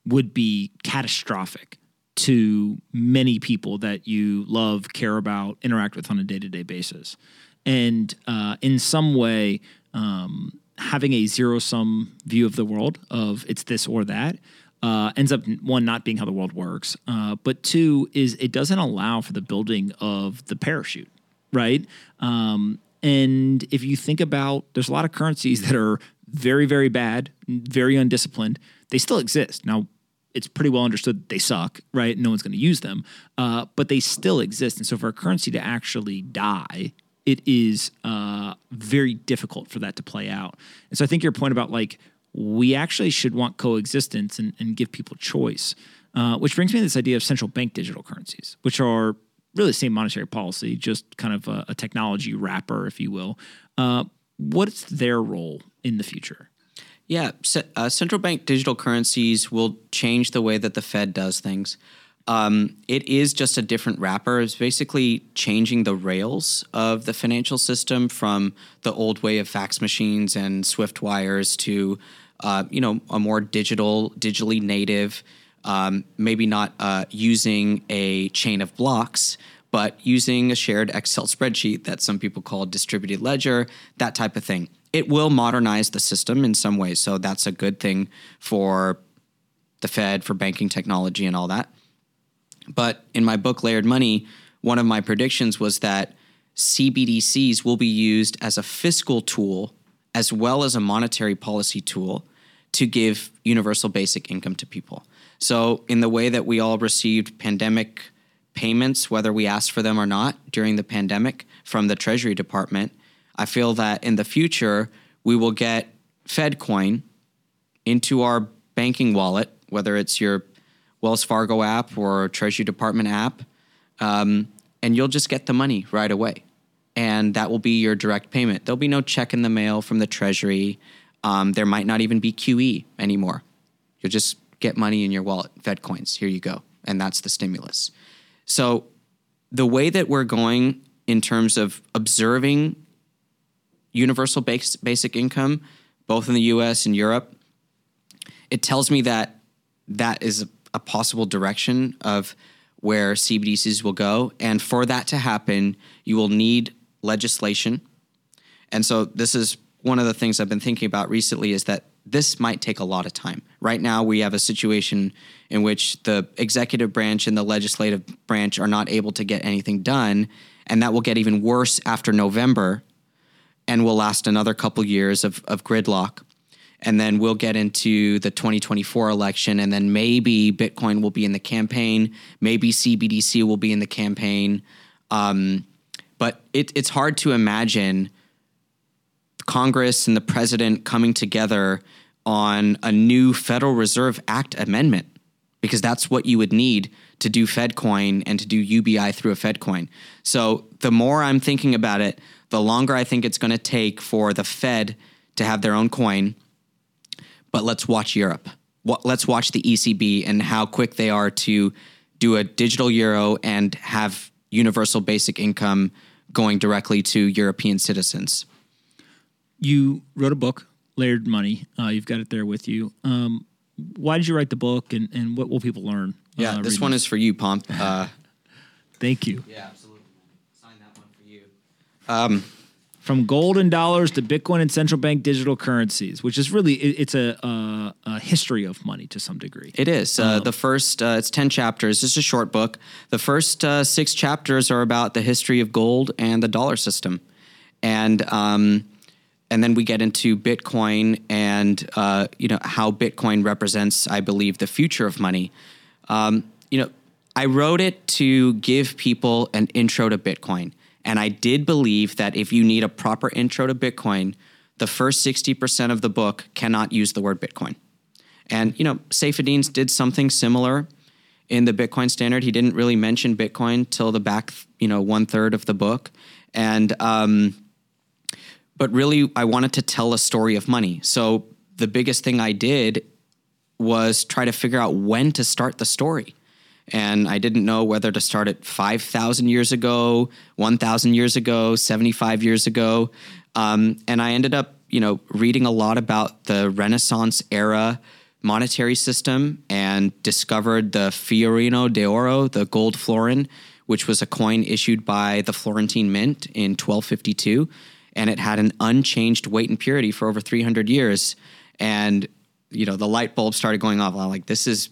would be catastrophic to many people that you love, care about, interact with on a day to day basis. And uh, in some way, um, having a zero sum view of the world of it's this or that uh, ends up one not being how the world works, uh, but two is it doesn't allow for the building of the parachute, right? Um, and if you think about, there's a lot of currencies that are very, very bad, very undisciplined. They still exist. Now, it's pretty well understood they suck, right? No one's going to use them, uh, but they still exist. And so, for a currency to actually die, it is uh, very difficult for that to play out. And so, I think your point about like we actually should want coexistence and, and give people choice, uh, which brings me to this idea of central bank digital currencies, which are really the same monetary policy, just kind of a, a technology wrapper, if you will. Uh, what's their role in the future? Yeah, uh, central bank digital currencies will change the way that the Fed does things. Um, it is just a different wrapper. It's basically changing the rails of the financial system from the old way of fax machines and swift wires to, uh, you know, a more digital, digitally native um, maybe not uh, using a chain of blocks, but using a shared Excel spreadsheet that some people call distributed ledger, that type of thing. It will modernize the system in some ways. So that's a good thing for the Fed, for banking technology, and all that. But in my book, Layered Money, one of my predictions was that CBDCs will be used as a fiscal tool as well as a monetary policy tool to give universal basic income to people. So, in the way that we all received pandemic payments, whether we asked for them or not, during the pandemic from the Treasury Department. I feel that in the future, we will get FedCoin into our banking wallet, whether it's your Wells Fargo app or Treasury Department app, um, and you'll just get the money right away. And that will be your direct payment. There'll be no check in the mail from the Treasury. Um, there might not even be QE anymore. You'll just get money in your wallet, Fed coins. Here you go. And that's the stimulus. So the way that we're going in terms of observing universal base, basic income, both in the US and Europe, it tells me that that is a possible direction of where CBDCs will go. And for that to happen, you will need legislation. And so this is one of the things I've been thinking about recently is that this might take a lot of time. Right now, we have a situation in which the executive branch and the legislative branch are not able to get anything done, and that will get even worse after November and will last another couple years of, of gridlock. And then we'll get into the 2024 election, and then maybe Bitcoin will be in the campaign, maybe CBDC will be in the campaign. Um, but it, it's hard to imagine Congress and the president coming together on a new Federal Reserve Act amendment because that's what you would need to do FedCoin and to do UBI through a FedCoin. So the more I'm thinking about it, the longer I think it's going to take for the Fed to have their own coin. But let's watch Europe. Let's watch the ECB and how quick they are to do a digital euro and have universal basic income going directly to European citizens you wrote a book, Layered Money. Uh, you've got it there with you. Um, why did you write the book, and, and what will people learn? Yeah, uh, this one is for you, Pomp. Uh, Thank you. Yeah, absolutely. Sign that one for you. Um, from gold and dollars to Bitcoin and central bank digital currencies, which is really it, it's a, a, a, history of money to some degree. It is. Uh, um, the first uh, it's ten chapters. It's a short book. The first uh, six chapters are about the history of gold and the dollar system, and um, and then we get into Bitcoin and uh, you know how Bitcoin represents, I believe, the future of money. Um, you know, I wrote it to give people an intro to Bitcoin, and I did believe that if you need a proper intro to Bitcoin, the first sixty percent of the book cannot use the word Bitcoin. And you know, Saifedean did something similar in the Bitcoin standard. He didn't really mention Bitcoin till the back, you know, one third of the book, and um, but really I wanted to tell a story of money. So the biggest thing I did was try to figure out when to start the story. And I didn't know whether to start it 5,000 years ago, 1,000 years ago, 75 years ago. Um, and I ended up, you know, reading a lot about the Renaissance era monetary system and discovered the Fiorino d'Oro, the gold florin, which was a coin issued by the Florentine Mint in 1252 and it had an unchanged weight and purity for over 300 years. And you know, the light bulb started going off. I'm like, this is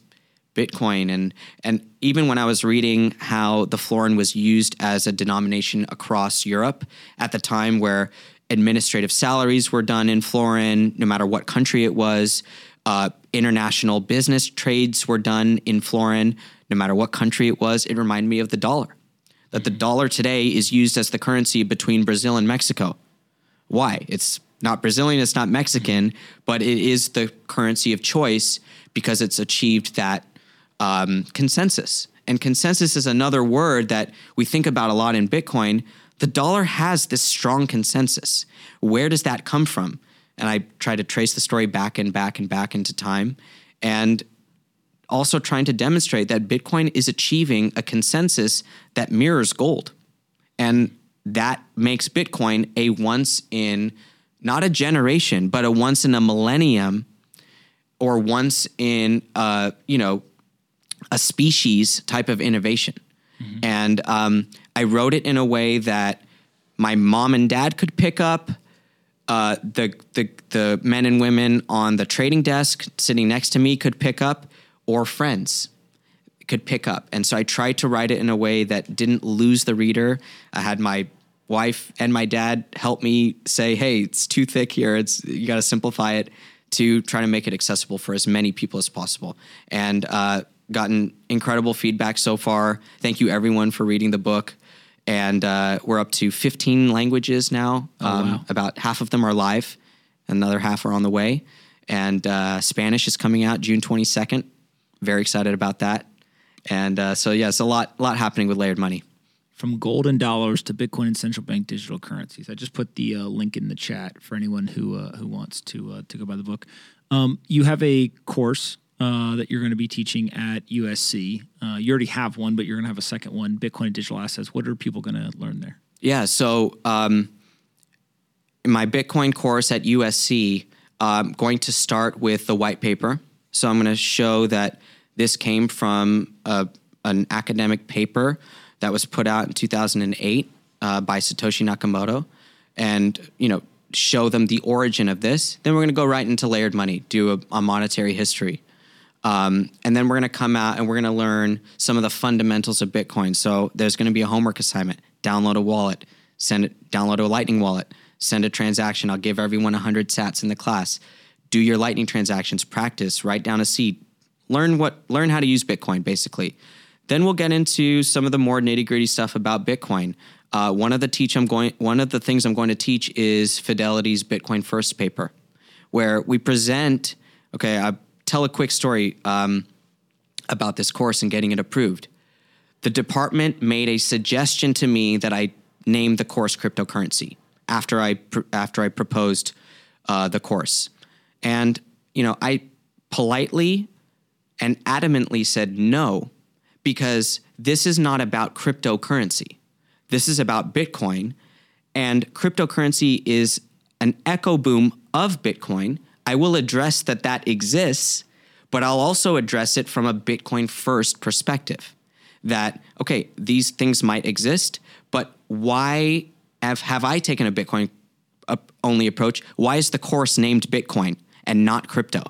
Bitcoin, and and even when I was reading how the florin was used as a denomination across Europe at the time, where administrative salaries were done in florin, no matter what country it was. Uh, international business trades were done in florin, no matter what country it was. It reminded me of the dollar. That the dollar today is used as the currency between Brazil and Mexico. Why? It's not Brazilian, it's not Mexican, but it is the currency of choice because it's achieved that um, consensus. And consensus is another word that we think about a lot in Bitcoin. The dollar has this strong consensus. Where does that come from? And I try to trace the story back and back and back into time. And also trying to demonstrate that Bitcoin is achieving a consensus that mirrors gold. And that makes Bitcoin a once in not a generation, but a once in a millennium or once in a, you know, a species type of innovation. Mm-hmm. And um, I wrote it in a way that my mom and dad could pick up. Uh, the, the the men and women on the trading desk sitting next to me could pick up, or friends could pick up. And so I tried to write it in a way that didn't lose the reader. I had my wife and my dad help me say, "Hey, it's too thick here. It's you got to simplify it to try to make it accessible for as many people as possible." And uh, gotten incredible feedback so far. Thank you everyone for reading the book. And uh, we're up to 15 languages now. um, wow. About half of them are live, another half are on the way. And uh, Spanish is coming out June 22nd. Very excited about that. And uh, so, yeah, it's a lot, lot happening with layered money. From golden dollars to Bitcoin and central bank digital currencies. I just put the uh, link in the chat for anyone who uh, who wants to uh, to go buy the book. Um, you have a course uh, that you're going to be teaching at USC. Uh, you already have one, but you're going to have a second one, Bitcoin and digital assets. What are people going to learn there? Yeah. So, um, in my Bitcoin course at USC, I'm going to start with the white paper. So, I'm going to show that this came from a, an academic paper that was put out in 2008 uh, by Satoshi Nakamoto, and you know, show them the origin of this. Then we're going to go right into layered money, do a, a monetary history. Um, and then we're going to come out and we're going to learn some of the fundamentals of Bitcoin. So there's going to be a homework assignment: download a wallet, send it, download a Lightning wallet, send a transaction. I'll give everyone 100 Sats in the class. Do your Lightning transactions, practice, write down a seed, learn what, learn how to use Bitcoin, basically. Then we'll get into some of the more nitty gritty stuff about Bitcoin. Uh, one of the teach I'm going, one of the things I'm going to teach is Fidelity's Bitcoin First paper, where we present. Okay, I tell a quick story um, about this course and getting it approved. The department made a suggestion to me that I name the course cryptocurrency after I pr- after I proposed uh, the course, and you know I politely and adamantly said no because this is not about cryptocurrency. This is about Bitcoin, and cryptocurrency is an echo boom of Bitcoin. I will address that that exists, but I'll also address it from a Bitcoin first perspective. That, okay, these things might exist, but why have, have I taken a Bitcoin uh, only approach? Why is the course named Bitcoin and not crypto?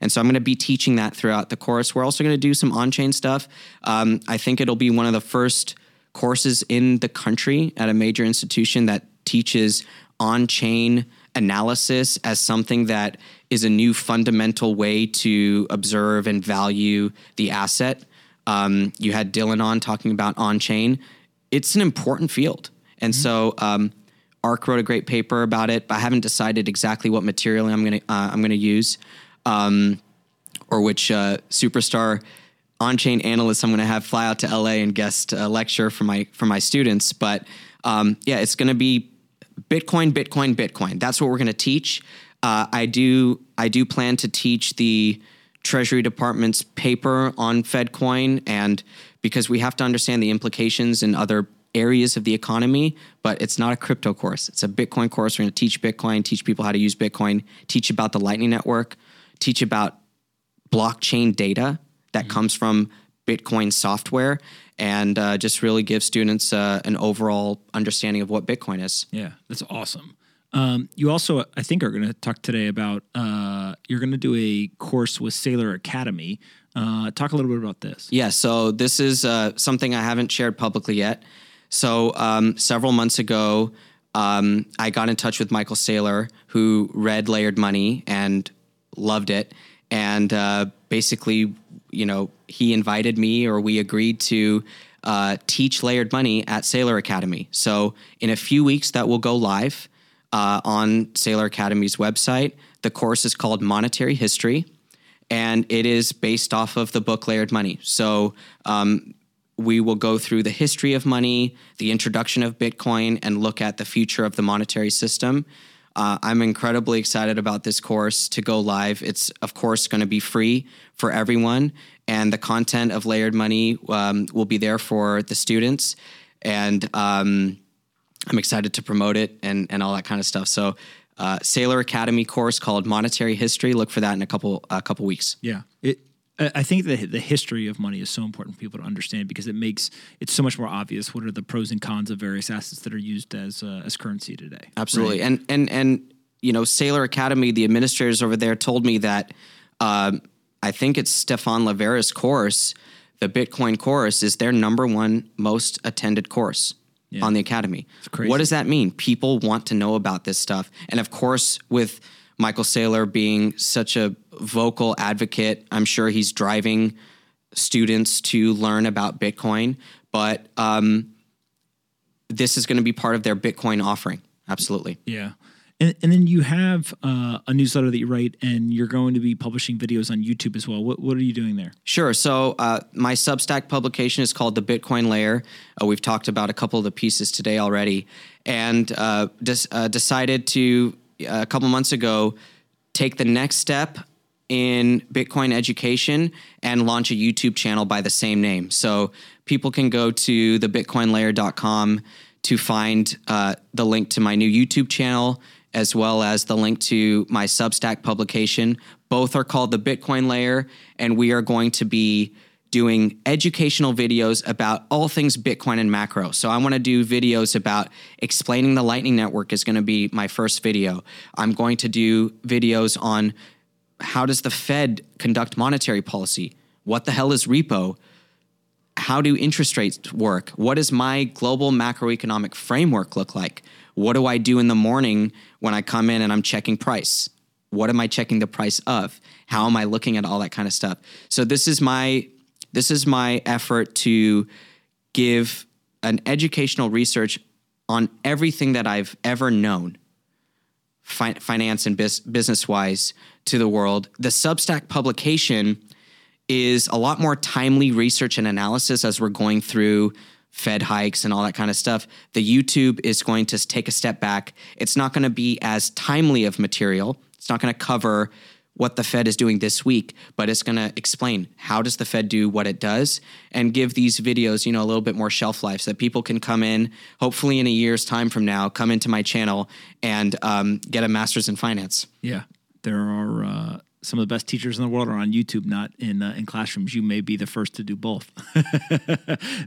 And so I'm going to be teaching that throughout the course. We're also going to do some on chain stuff. Um, I think it'll be one of the first courses in the country at a major institution that teaches on chain analysis as something that is a new fundamental way to observe and value the asset. Um, you had Dylan on talking about on chain. It's an important field. And so, um, ARK wrote a great paper about it, but I haven't decided exactly what material I'm going to uh, I'm going to use um, or which uh, superstar on-chain analyst I'm going to have fly out to LA and guest uh, lecture for my for my students. But um, yeah, it's going to be Bitcoin, Bitcoin, Bitcoin. That's what we're going to teach. Uh, I do I do plan to teach the Treasury Department's paper on FedCoin, and because we have to understand the implications in other areas of the economy, but it's not a crypto course. It's a Bitcoin course. We're going to teach Bitcoin, teach people how to use Bitcoin, teach about the Lightning Network, teach about blockchain data that comes from Bitcoin software, and uh, just really give students uh, an overall understanding of what Bitcoin is. Yeah, that's awesome. Um, you also, I think, are going to talk today about uh, you're going to do a course with Saylor Academy. Uh, talk a little bit about this. Yeah, so this is uh, something I haven't shared publicly yet. So um, several months ago, um, I got in touch with Michael Saylor, who read Layered Money and loved it, and uh, basically, you know, he invited me, or we agreed to uh, teach Layered Money at Saylor Academy. So in a few weeks, that will go live uh, on Saylor Academy's website. The course is called Monetary History and it is based off of the book Layered Money. So um, we will go through the history of money, the introduction of Bitcoin, and look at the future of the monetary system. Uh, I'm incredibly excited about this course to go live. It's, of course, going to be free for everyone, and the content of Layered Money um, will be there for the students. And um, I'm excited to promote it and, and all that kind of stuff. So, uh, Saylor Academy course called Monetary History. Look for that in a couple a couple weeks. Yeah, it. I I think the the history of money is so important for people to understand because it makes it so much more obvious what are the pros and cons of various assets that are used as uh, as currency today. Absolutely. And and and you know, Saylor Academy, the administrators over there told me that um, I think it's Stephan Livera's course, the Bitcoin course, is their number one most attended course on the academy. crazy. What does that mean? People want to know about this stuff, and of course, with Michael Saylor being such a vocal advocate, I'm sure he's driving students to learn about Bitcoin, but um, this is going to be part of their Bitcoin offering. Absolutely. Yeah. And, and then you have uh, a newsletter that you write, and you're going to be publishing videos on YouTube as well. What, what are you doing there? Sure. So uh, my Substack publication is called The Bitcoin Layer. Uh, we've talked about a couple of the pieces today already, and uh, des- uh, decided to uh, a couple months ago take the next step in Bitcoin education and launch a YouTube channel by the same name. So people can go to thebitcoinlayer.com to find uh, the link to my new YouTube channel as well as the link to my Substack publication. Both are called the Bitcoin Layer, and we are going to be doing educational videos about all things Bitcoin and macro. So I want to do videos about explaining the Lightning Network is going to be my first video. I'm going to do videos on how does the Fed conduct monetary policy? What the hell is repo? How do interest rates work? What does my global macroeconomic framework look like? What do I do in the morning when I come in and I'm checking price? What am I checking the price of? How am I looking at all that kind of stuff? So this is my this is my effort to give an educational research on everything that I've ever known fi- finance and bis- business wise to the world. The Substack publication is a lot more timely research and analysis as we're going through Fed hikes and all that kind of stuff. The YouTube is going to take a step back. It's not going to be as timely of material. It's not going to cover what the Fed is doing this week, but it's going to explain how does the Fed do what it does and give these videos, you know, a little bit more shelf life so that people can come in, hopefully in a year's time from now, come into my channel and um, get a master's in finance. Yeah, there are uh, some of the best teachers in the world are on YouTube, not in uh, in classrooms. You may be the first to do both,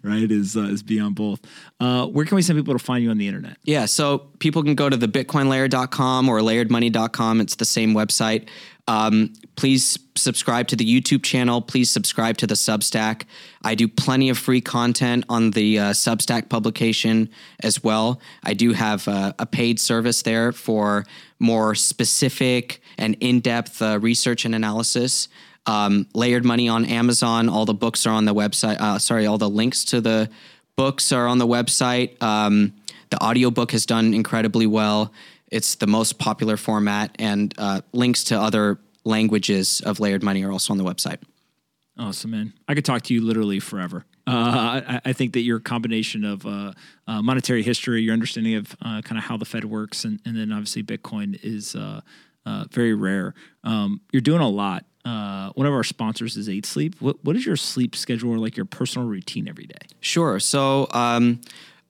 right? Is uh, is be on both. Uh, where can we send people to find you on the internet? Yeah, so people can go to thebitcoinlayer.com or layeredmoney.com. It's the same website. Um, please subscribe to the YouTube channel. Please subscribe to the Substack. I do plenty of free content on the uh, Substack publication as well. I do have uh, a paid service there for more specific and in depth uh, research and analysis. Um, Layered Money on Amazon. All the books are on the website. Uh, sorry, all the links to the books are on the website. Um, the audiobook has done incredibly well. It's the most popular format, and uh, links to other languages of layered money are also on the website. Awesome, man. I could talk to you literally forever. Uh, I, I, think that your combination of uh, uh, monetary history, your understanding of uh, kind of how the Fed works, and, and then obviously Bitcoin is uh, uh, very rare. Um, you're doing a lot. one of our sponsors is Eight Sleep. What, what is your sleep schedule or like your personal routine every day? Sure. So, um,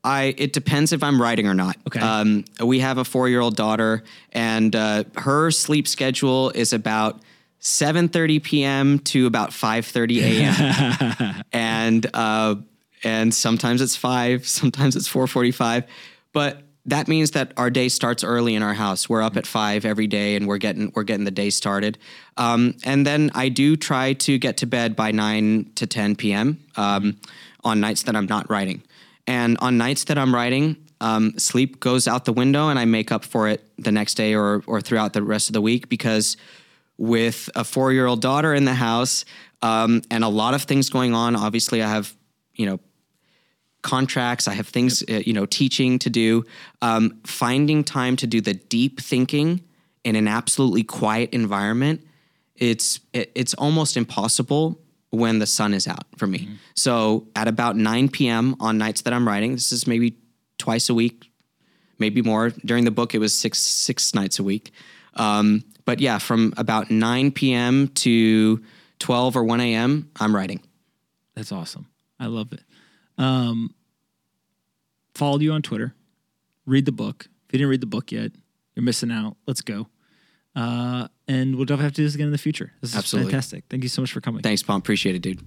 I it depends if I'm writing or not. Okay. Um, we have a four year old daughter, and uh, her sleep schedule is about 7:30 p.m. to about 5:30 a.m. and uh, and sometimes it's five, sometimes it's 4:45, but that means that our day starts early in our house. We're up at five every day, and we're getting we're getting the day started. Um, and then I do try to get to bed by nine to 10 p.m. Um, on nights that I'm not writing. And on nights that I'm writing, um, sleep goes out the window, and I make up for it the next day or or throughout the rest of the week because with a four year old daughter in the house um, and a lot of things going on. Obviously, I have you know contracts. I have things uh, you know teaching to do. Um, finding time to do the deep thinking in an absolutely quiet environment. It's it, it's almost impossible when the sun is out for me. Mm-hmm. So at about 9 p.m. on nights that I'm writing, this is maybe twice a week, maybe more. During the book, it was six six nights a week. Um, but yeah, from about 9 p.m. to 12 or 1 a.m., I'm writing. That's awesome. I love it. Um, followed you on Twitter. Read the book. If you didn't read the book yet, you're missing out. Let's go. Uh, and we'll definitely have to do this again in the future. This is Absolutely. fantastic. Thank you so much for coming. Thanks, Paul. Appreciate it, dude.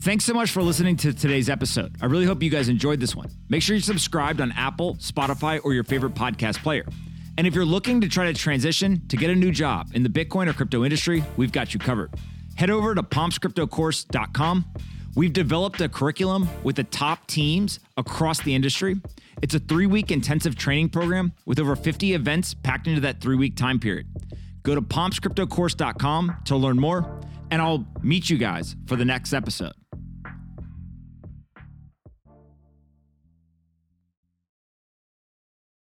Thanks so much for listening to today's episode. I really hope you guys enjoyed this one. Make sure you're subscribed on Apple, Spotify, or your favorite podcast player. And if you're looking to try to transition to get a new job in the Bitcoin or crypto industry, we've got you covered. Head over to pompscryptocourse.com. We've developed a curriculum with the top teams across the industry. It's a three week intensive training program with over 50 events packed into that three week time period. Go to pompscryptocourse.com to learn more. and I'll meet you guys for the next episode.